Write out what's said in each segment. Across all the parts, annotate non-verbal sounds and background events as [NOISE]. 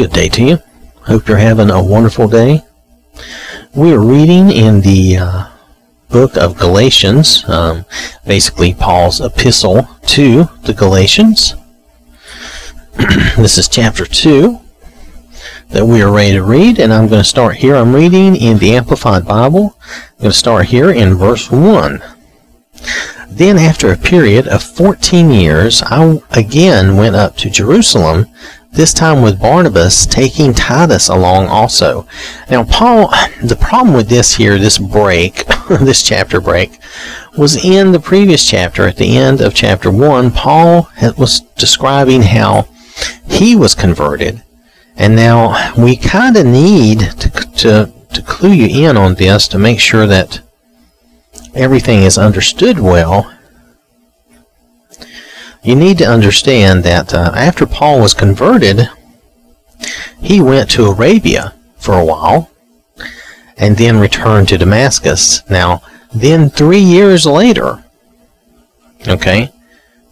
Good day to you. Hope you're having a wonderful day. We are reading in the uh, book of Galatians, um, basically Paul's epistle to the Galatians. [CLEARS THROAT] this is chapter 2 that we are ready to read, and I'm going to start here. I'm reading in the Amplified Bible. I'm going to start here in verse 1. Then, after a period of 14 years, I again went up to Jerusalem, this time with Barnabas, taking Titus along also. Now, Paul, the problem with this here, this break, [LAUGHS] this chapter break, was in the previous chapter, at the end of chapter 1, Paul was describing how he was converted. And now we kind of need to, to, to clue you in on this to make sure that everything is understood well, you need to understand that uh, after Paul was converted, he went to Arabia for a while and then returned to Damascus. Now, then three years later, okay,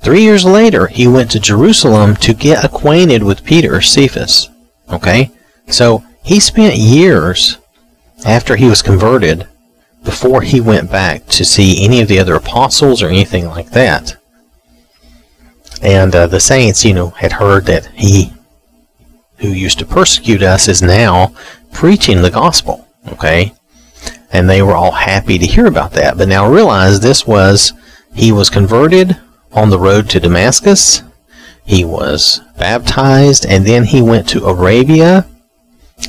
three years later, he went to Jerusalem to get acquainted with Peter, Cephas, okay? So he spent years after he was converted before he went back to see any of the other apostles or anything like that. And uh, the saints, you know, had heard that he who used to persecute us is now preaching the gospel, okay? And they were all happy to hear about that. But now realize this was, he was converted on the road to Damascus. He was baptized, and then he went to Arabia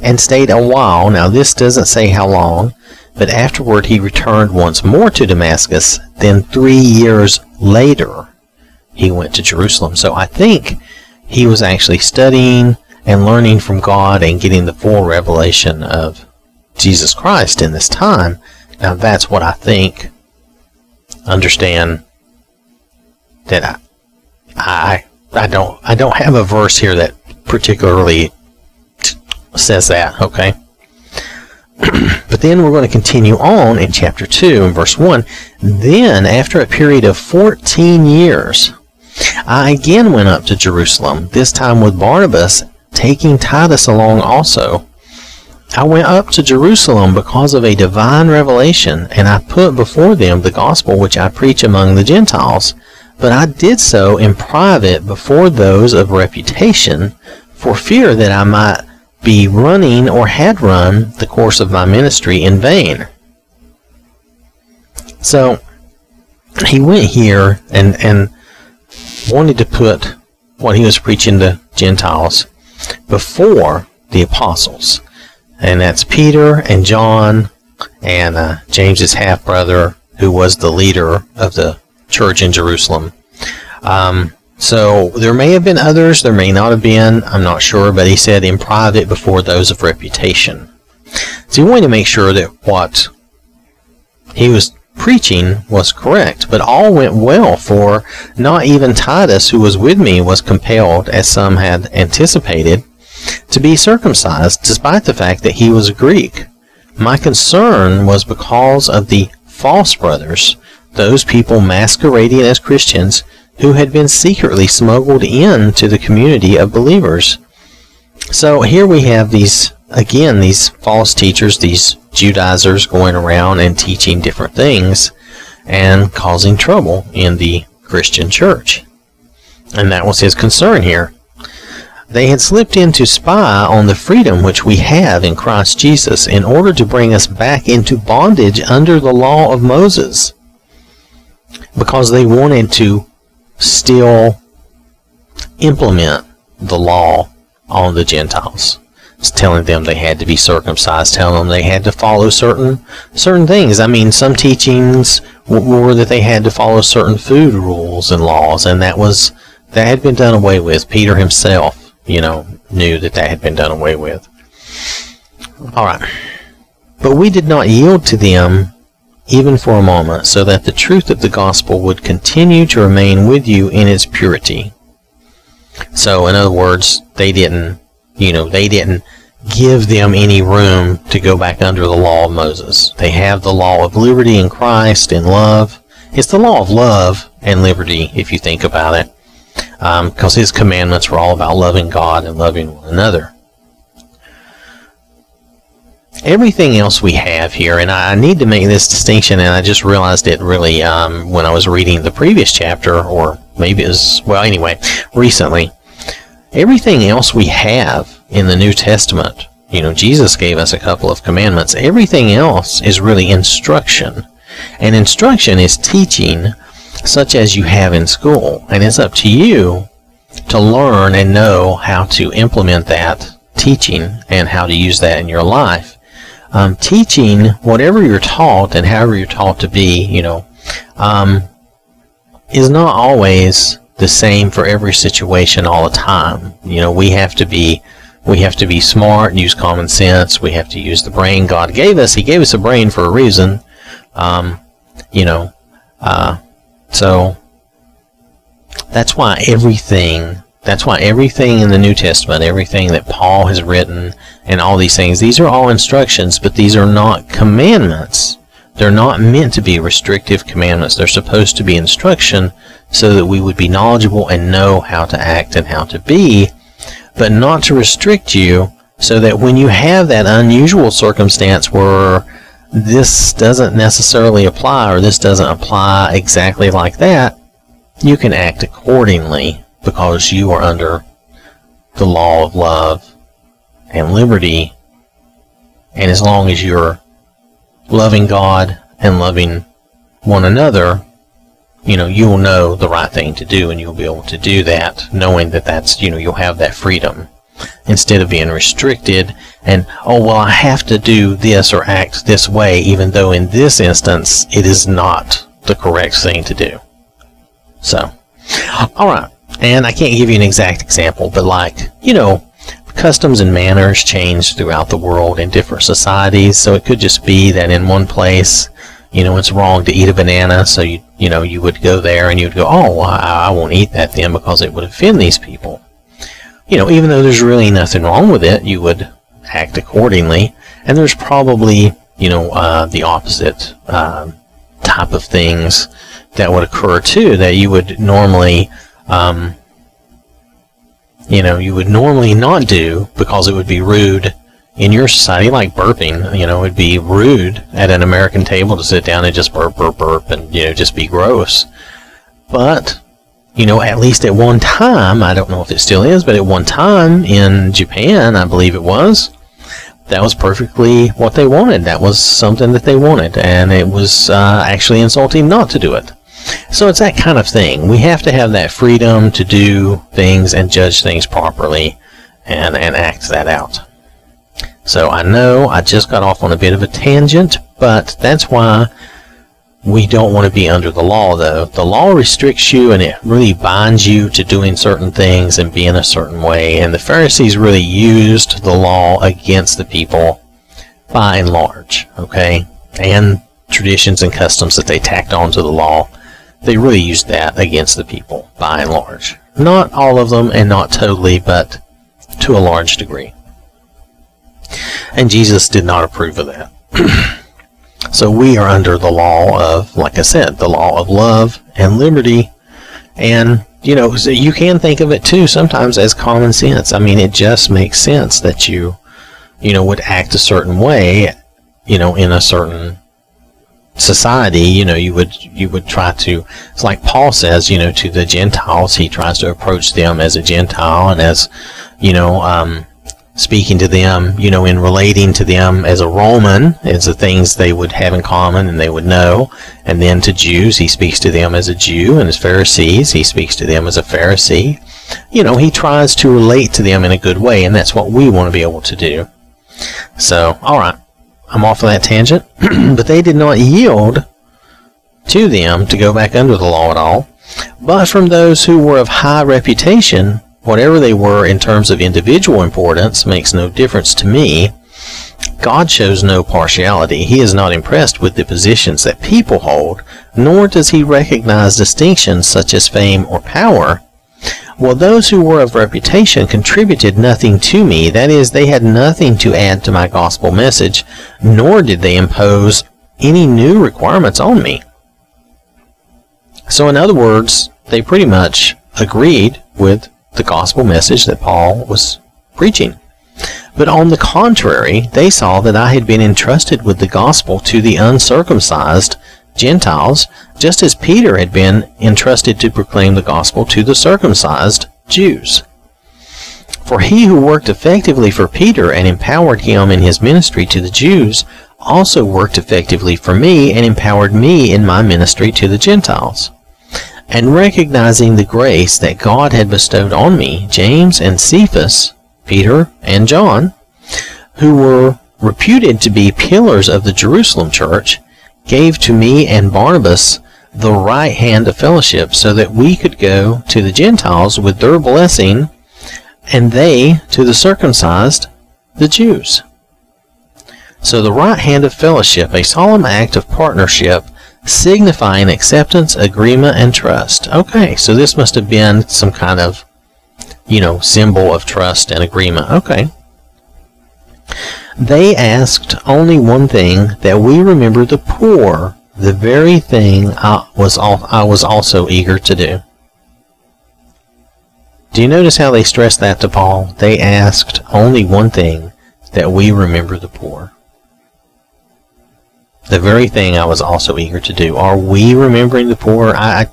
and stayed a while. Now, this doesn't say how long, but afterward he returned once more to Damascus. Then three years later, he went to Jerusalem. So I think he was actually studying and learning from God and getting the full revelation of Jesus Christ in this time. Now that's what I think. Understand that I, I, I don't, I don't have a verse here that particularly t- says that. Okay. [CLEARS THROAT] but then we're going to continue on in chapter 2 and verse 1. Then, after a period of 14 years, I again went up to Jerusalem, this time with Barnabas, taking Titus along also. I went up to Jerusalem because of a divine revelation, and I put before them the gospel which I preach among the Gentiles. But I did so in private before those of reputation, for fear that I might be running or had run the course of my ministry in vain. So he went here and, and wanted to put what he was preaching to Gentiles before the apostles. And that's Peter and John and uh, James's half brother, who was the leader of the church in Jerusalem. Um, so there may have been others, there may not have been, I'm not sure, but he said in private before those of reputation. So he wanted to make sure that what he was preaching was correct, but all went well, for not even Titus, who was with me, was compelled, as some had anticipated, to be circumcised, despite the fact that he was a Greek. My concern was because of the false brothers, those people masquerading as Christians who had been secretly smuggled into the community of believers. So here we have these, again, these false teachers, these Judaizers going around and teaching different things and causing trouble in the Christian church. And that was his concern here. They had slipped in to spy on the freedom which we have in Christ Jesus in order to bring us back into bondage under the law of Moses. Because they wanted to still implement the law on the Gentiles. Telling them they had to be circumcised, telling them they had to follow certain certain things. I mean, some teachings were that they had to follow certain food rules and laws, and that was that had been done away with. Peter himself, you know, knew that that had been done away with. All right, but we did not yield to them even for a moment, so that the truth of the gospel would continue to remain with you in its purity. So, in other words, they didn't, you know, they didn't give them any room to go back under the law of Moses. They have the law of liberty in Christ and love. It's the law of love and liberty, if you think about it, because um, His commandments were all about loving God and loving one another. everything else we have here, and I, need to make this distinction, and I just realized it really um, when I was reading the previous chapter, or maybe it was, well, anyway, recently. Everything else we have in the New Testament, you know, Jesus gave us a couple of commandments. Everything else is really instruction. And instruction is teaching such as you have in school. And it's up to you to learn and know how to implement that teaching and how to use that in your life. Um, teaching whatever you're taught and however you're taught to be, you know, um, is not always the same for every situation all the time. You know, we have to be we have to be smart and use common sense. We have to use the brain God gave us. He gave us a brain for a reason. Um, you know, uh, so that's why everything that's why everything in the New Testament, everything that Paul has written, and all these things, these are all instructions, but these are not commandments. They're not meant to be restrictive commandments. They're supposed to be instruction so that we would be knowledgeable and know how to act and how to be, but not to restrict you so that when you have that unusual circumstance where this doesn't necessarily apply or this doesn't apply exactly like that, you can act accordingly because you are under the law of love and liberty. And as long as you're loving God and loving one another, you know, you'll know the right thing to do and you'll be able to do that knowing that that's, you know, you'll have that freedom instead of being restricted and, oh, well, I have to do this or act this way, even though in this instance it is not the correct thing to do. So, alright. And I can't give you an exact example, but like, you know, customs and manners change throughout the world in different societies. So it could just be that in one place, you know, it's wrong to eat a banana. So you, you know, you would go there and you'd go, oh, I, I won't eat that then because it would offend these people. You know, even though there's really nothing wrong with it, you would act accordingly. And there's probably, you know, uh, the opposite uh, type of things that would occur too, that you would normally um, you know, you would normally not do because it would be rude in your society, like burping. You know, it'd be rude at an American table to sit down and just burp, burp, burp, and you know, just be gross. But you know, at least at one time, I don't know if it still is, but at one time in Japan, I believe it was, that was perfectly what they wanted. That was something that they wanted, and it was uh, actually insulting not to do it. So it's that kind of thing. We have to have that freedom to do things and judge things properly and, and act that out. So I know I just got off on a bit of a tangent, but that's why we don't want to be under the law, though. The law restricts you and it really binds you to doing certain things and being a certain way. And the Pharisees really used the law against the people by and large, okay? And traditions and customs that they tacked onto the law they really used that against the people, by and large. Not all of them, and not totally, but to a large degree. And Jesus did not approve of that. [CLEARS THROAT] so we are under the law of, like I said, the law of love and liberty. And, you know, so you can think of it too sometimes as common sense. I mean, it just makes sense that you, you know, would act a certain way, you know, in a certain society, you know, you would you would try to. It's like Paul says, you know, to the Gentiles, he tries to approach them as a Gentile and as, you know, um, speaking to them, you know, in relating to them as a Roman, as the things they would have in common and they would know. And then to Jews, he speaks to them as a Jew, and as Pharisees, he speaks to them as a Pharisee. You know, he tries to relate to them in a good way, and that's what we want to be able to do. So, all right. I'm off of that tangent, [CLEARS THROAT] but they did not yield to them to go back under the law at all. But from those who were of high reputation, whatever they were in terms of individual importance makes no difference to me. God shows no partiality. He is not impressed with the positions that people hold, nor does he recognize distinctions such as fame or power. Well, those who were of reputation contributed nothing to me. That is, they had nothing to add to my gospel message, nor did they impose any new requirements on me. So, in other words, they pretty much agreed with the gospel message that Paul was preaching. But on the contrary, they saw that I had been entrusted with the gospel to the uncircumcised Gentiles, just as Peter had been entrusted to proclaim the gospel to the circumcised Jews. For he who worked effectively for Peter and empowered him in his ministry to the Jews also worked effectively for me and empowered me in my ministry to the Gentiles. And recognizing the grace that God had bestowed on me, James and Cephas, Peter and John, who were reputed to be pillars of the Jerusalem church, gave to me and Barnabas the right hand of fellowship so that we could go to the Gentiles with their blessing and they to the circumcised, the Jews. So the right hand of fellowship, a solemn act of partnership, signifying acceptance, agreement, and trust. Okay, so this must have been some kind of, you know, symbol of trust and agreement. Okay. They asked only one thing that we remember the poor, the very thing I was, al- I was also eager to do. Do you notice how they stressed that to Paul? They asked only one thing that we remember the poor. The very thing I was also eager to do. Are we remembering the poor? I,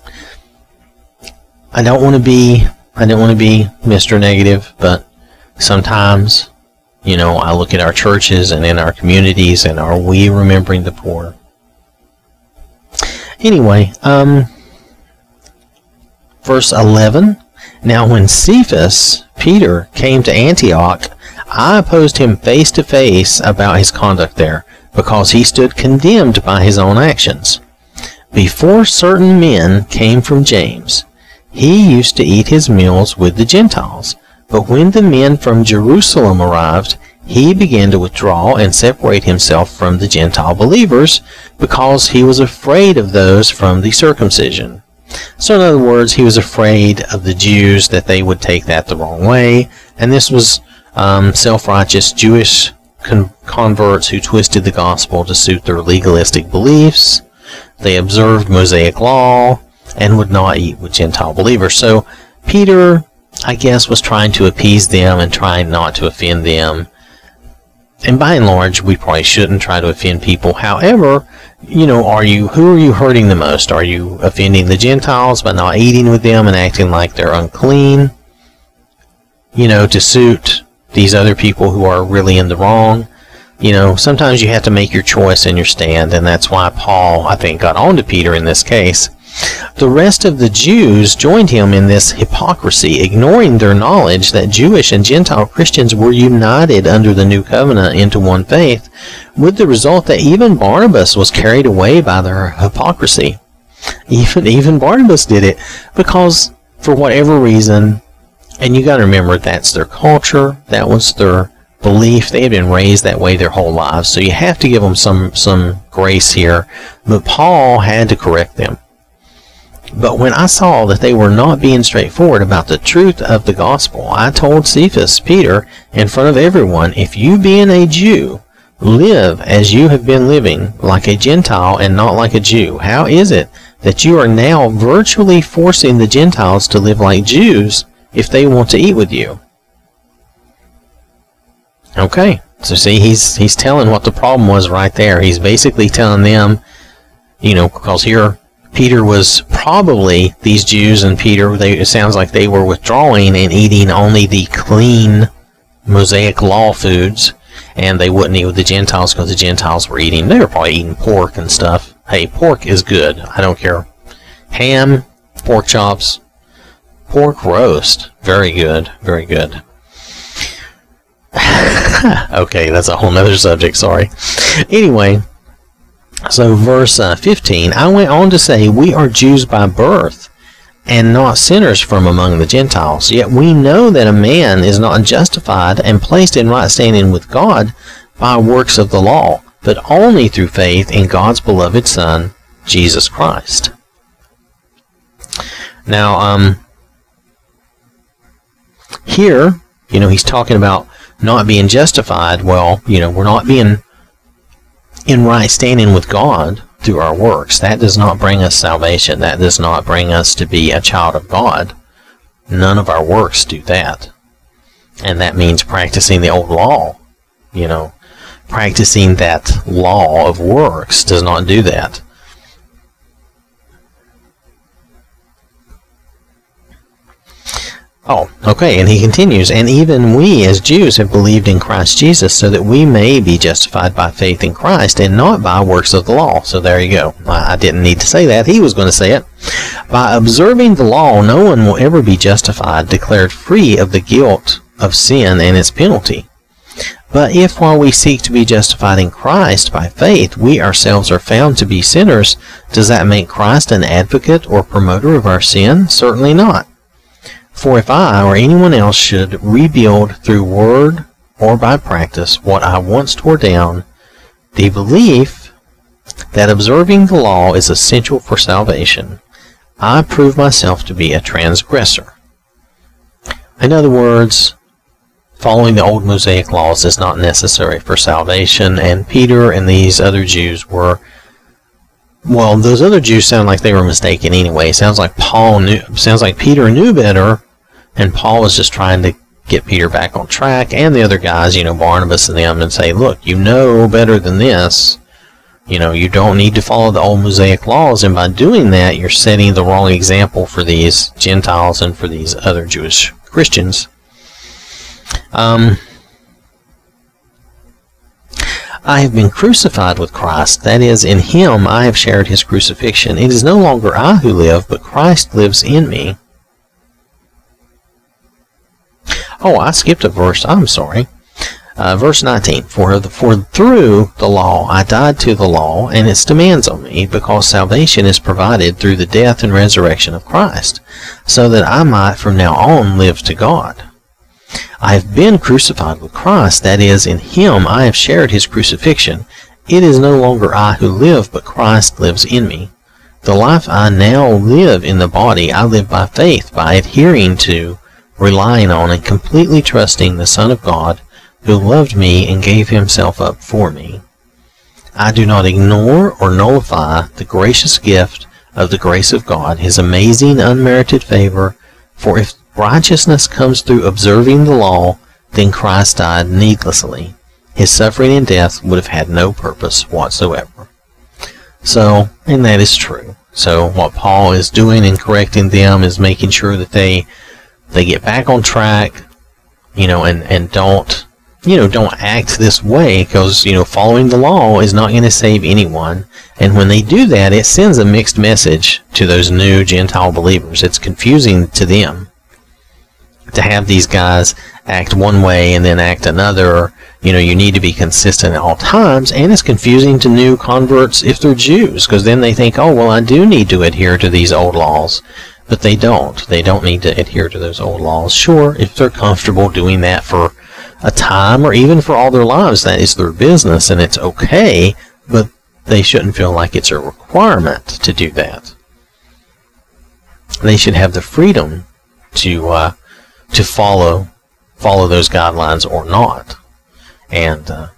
I, don't want to be I don't want to be Mr. Negative, but sometimes, you know, I look at our churches and in our communities, and are we remembering the poor? Anyway, um, verse 11 now, when Cephas, Peter, came to Antioch, I opposed him face to face about his conduct there, because he stood condemned by his own actions. Before certain men came from James, he used to eat his meals with the Gentiles. But when the men from Jerusalem arrived, he began to withdraw and separate himself from the Gentile believers, because he was afraid of those from the circumcision. So, in other words, he was afraid of the Jews that they would take that the wrong way, and this was um, self righteous Jewish con- converts who twisted the gospel to suit their legalistic beliefs. They observed Mosaic law and would not eat with Gentile believers. So, Peter, I guess, was trying to appease them and trying not to offend them. And by and large, we probably shouldn't try to offend people. However, you know, are you who are you hurting the most? Are you offending the Gentiles by not eating with them and acting like they're unclean? You know, to suit these other people who are really in the wrong. You know, sometimes you have to make your choice and your stand, and that's why Paul, I think, got on to Peter in this case. The rest of the Jews joined him in this hypocrisy, ignoring their knowledge that Jewish and Gentile Christians were united under the new covenant into one faith, with the result that even Barnabas was carried away by their hypocrisy. Even even Barnabas did it because for whatever reason, and you got to remember that's their culture, that was their belief. They had been raised that way their whole lives, so you have to give them some some grace here. But Paul had to correct them. But when I saw that they were not being straightforward about the truth of the gospel, I told Cephas, Peter, in front of everyone, if you being a Jew, live as you have been living, like a Gentile and not like a Jew, how is it that you are now virtually forcing the Gentiles to live like Jews if they want to eat with you? Okay, so see, he's he's telling what the problem was right there. He's basically telling them, you know, because here Peter was probably these Jews and Peter. They, it sounds like they were withdrawing and eating only the clean Mosaic law foods, and they wouldn't eat with the Gentiles because the Gentiles were eating. They were probably eating pork and stuff. Hey, pork is good. I don't care. Ham, pork chops, pork roast, very good, very good. [LAUGHS] okay, that's a whole nother subject. Sorry. Anyway. So, verse uh, 15, I went on to say, We are Jews by birth, and not sinners from among the Gentiles. Yet we know that a man is not justified and placed in right standing with God by works of the law, but only through faith in God's beloved Son, Jesus Christ. Now, um, here, you know, he's talking about not being justified. Well, you know, we're not being in right standing with God through our works. That does not bring us salvation. That does not bring us to be a child of God. None of our works do that. And that means practicing the old law. You know, practicing that law of works does not do that. Oh, okay, and he continues, and even we as Jews have believed in Christ Jesus so that we may be justified by faith in Christ and not by works of the law. So there you go. I didn't need to say that. He was going to say it. By observing the law, no one will ever be justified, declared free of the guilt of sin and its penalty. But if while we seek to be justified in Christ by faith, we ourselves are found to be sinners, does that make Christ an advocate or promoter of our sin? Certainly not. For if I or anyone else should rebuild through word or by practice what I once tore down, the belief that observing the law is essential for salvation, I prove myself to be a transgressor. In other words, following the old Mosaic laws is not necessary for salvation, and Peter and these other Jews were well, those other Jews sound like they were mistaken anyway. Sounds like Paul knew sounds like Peter knew better and Paul was just trying to get Peter back on track and the other guys, you know, Barnabas and them, and say, look, you know better than this. You know, you don't need to follow the old Mosaic laws, and by doing that, you're setting the wrong example for these Gentiles and for these other Jewish Christians. Um, I have been crucified with Christ. That is, in him I have shared his crucifixion. It is no longer I who live, but Christ lives in me. Oh, I skipped a verse. I'm sorry. Uh, verse 19 for, the, for through the law I died to the law and its demands on me, because salvation is provided through the death and resurrection of Christ, so that I might from now on live to God. I have been crucified with Christ, that is, in him I have shared his crucifixion. It is no longer I who live, but Christ lives in me. The life I now live in the body, I live by faith, by adhering to relying on and completely trusting the Son of God who loved me and gave himself up for me. I do not ignore or nullify the gracious gift of the grace of God, his amazing unmerited favor, for if righteousness comes through observing the law, then Christ died needlessly. His suffering and death would have had no purpose whatsoever. So, and that is true. So what Paul is doing in correcting them is making sure that they they get back on track, you know, and, and don't, you know, don't act this way because, you know, following the law is not going to save anyone. And when they do that, it sends a mixed message to those new Gentile believers. It's confusing to them to have these guys act one way and then act another. You know, you need to be consistent at all times, and it's confusing to new converts if they're Jews, because then they think, oh, well, I do need to adhere to these old laws. But they don't. They don't need to adhere to those old laws. Sure, if they're comfortable doing that for a time or even for all their lives, that is their business and it's okay, but they shouldn't feel like it's a requirement to do that. They should have the freedom to uh, to follow follow those guidelines or not. And uh,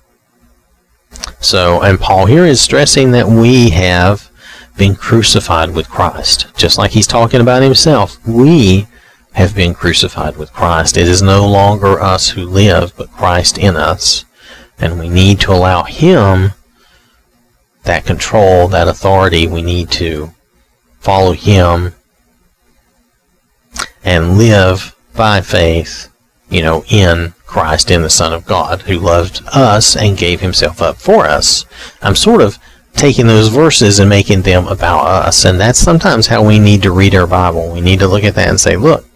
so, and Paul here is stressing that we have been crucified with Christ. Just like he's talking about himself, we have been crucified with Christ. It is no longer us who live, but Christ in us. And we need to allow him that control, that authority. We need to follow him and live by faith, you know, in Christ, in the Son of God, who loved us and gave himself up for us. I'm sort of taking those verses and making them about us. And that's sometimes how we need to read our Bible. We need to look at that and say, look,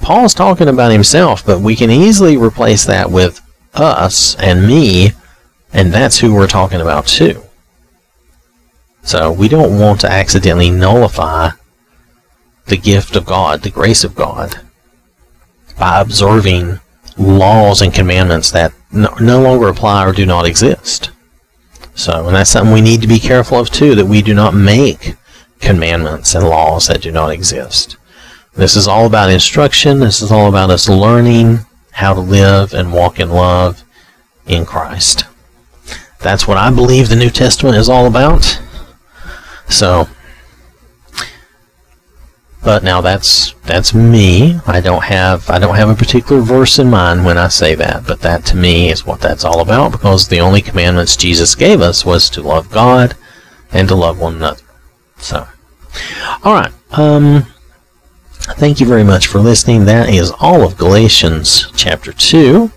Paul's talking about himself, but we can easily replace that with us and me, and that's who we're talking about too. So we don't want to accidentally nullify the gift of God, the grace of God, by observing laws and commandments that no, no longer apply or do not exist. So, and that's something we need to be careful of too, that we do not make commandments and laws that do not exist. This is all about instruction. This is all about us learning how to live and walk in love in Christ. That's what I believe the New Testament is all about. So, But now that's that's me. I don't have I don't have a particular verse in mind when I say that, but that to me is what that's all about because the only commandments Jesus gave us was to love God and to love one another. So, all right. Um, thank you very much for listening. That is all of Galatians chapter two.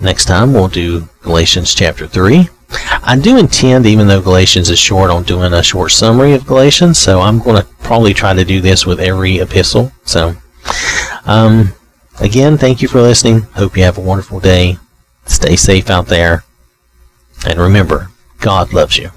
Next time we'll do Galatians chapter three. I do intend, even though Galatians is short, on doing a short summary of Galatians. So I'm going to probably try to do this with every epistle. So, um, again, thank you for listening. Hope you have a wonderful day. Stay safe out there. And remember, God loves you.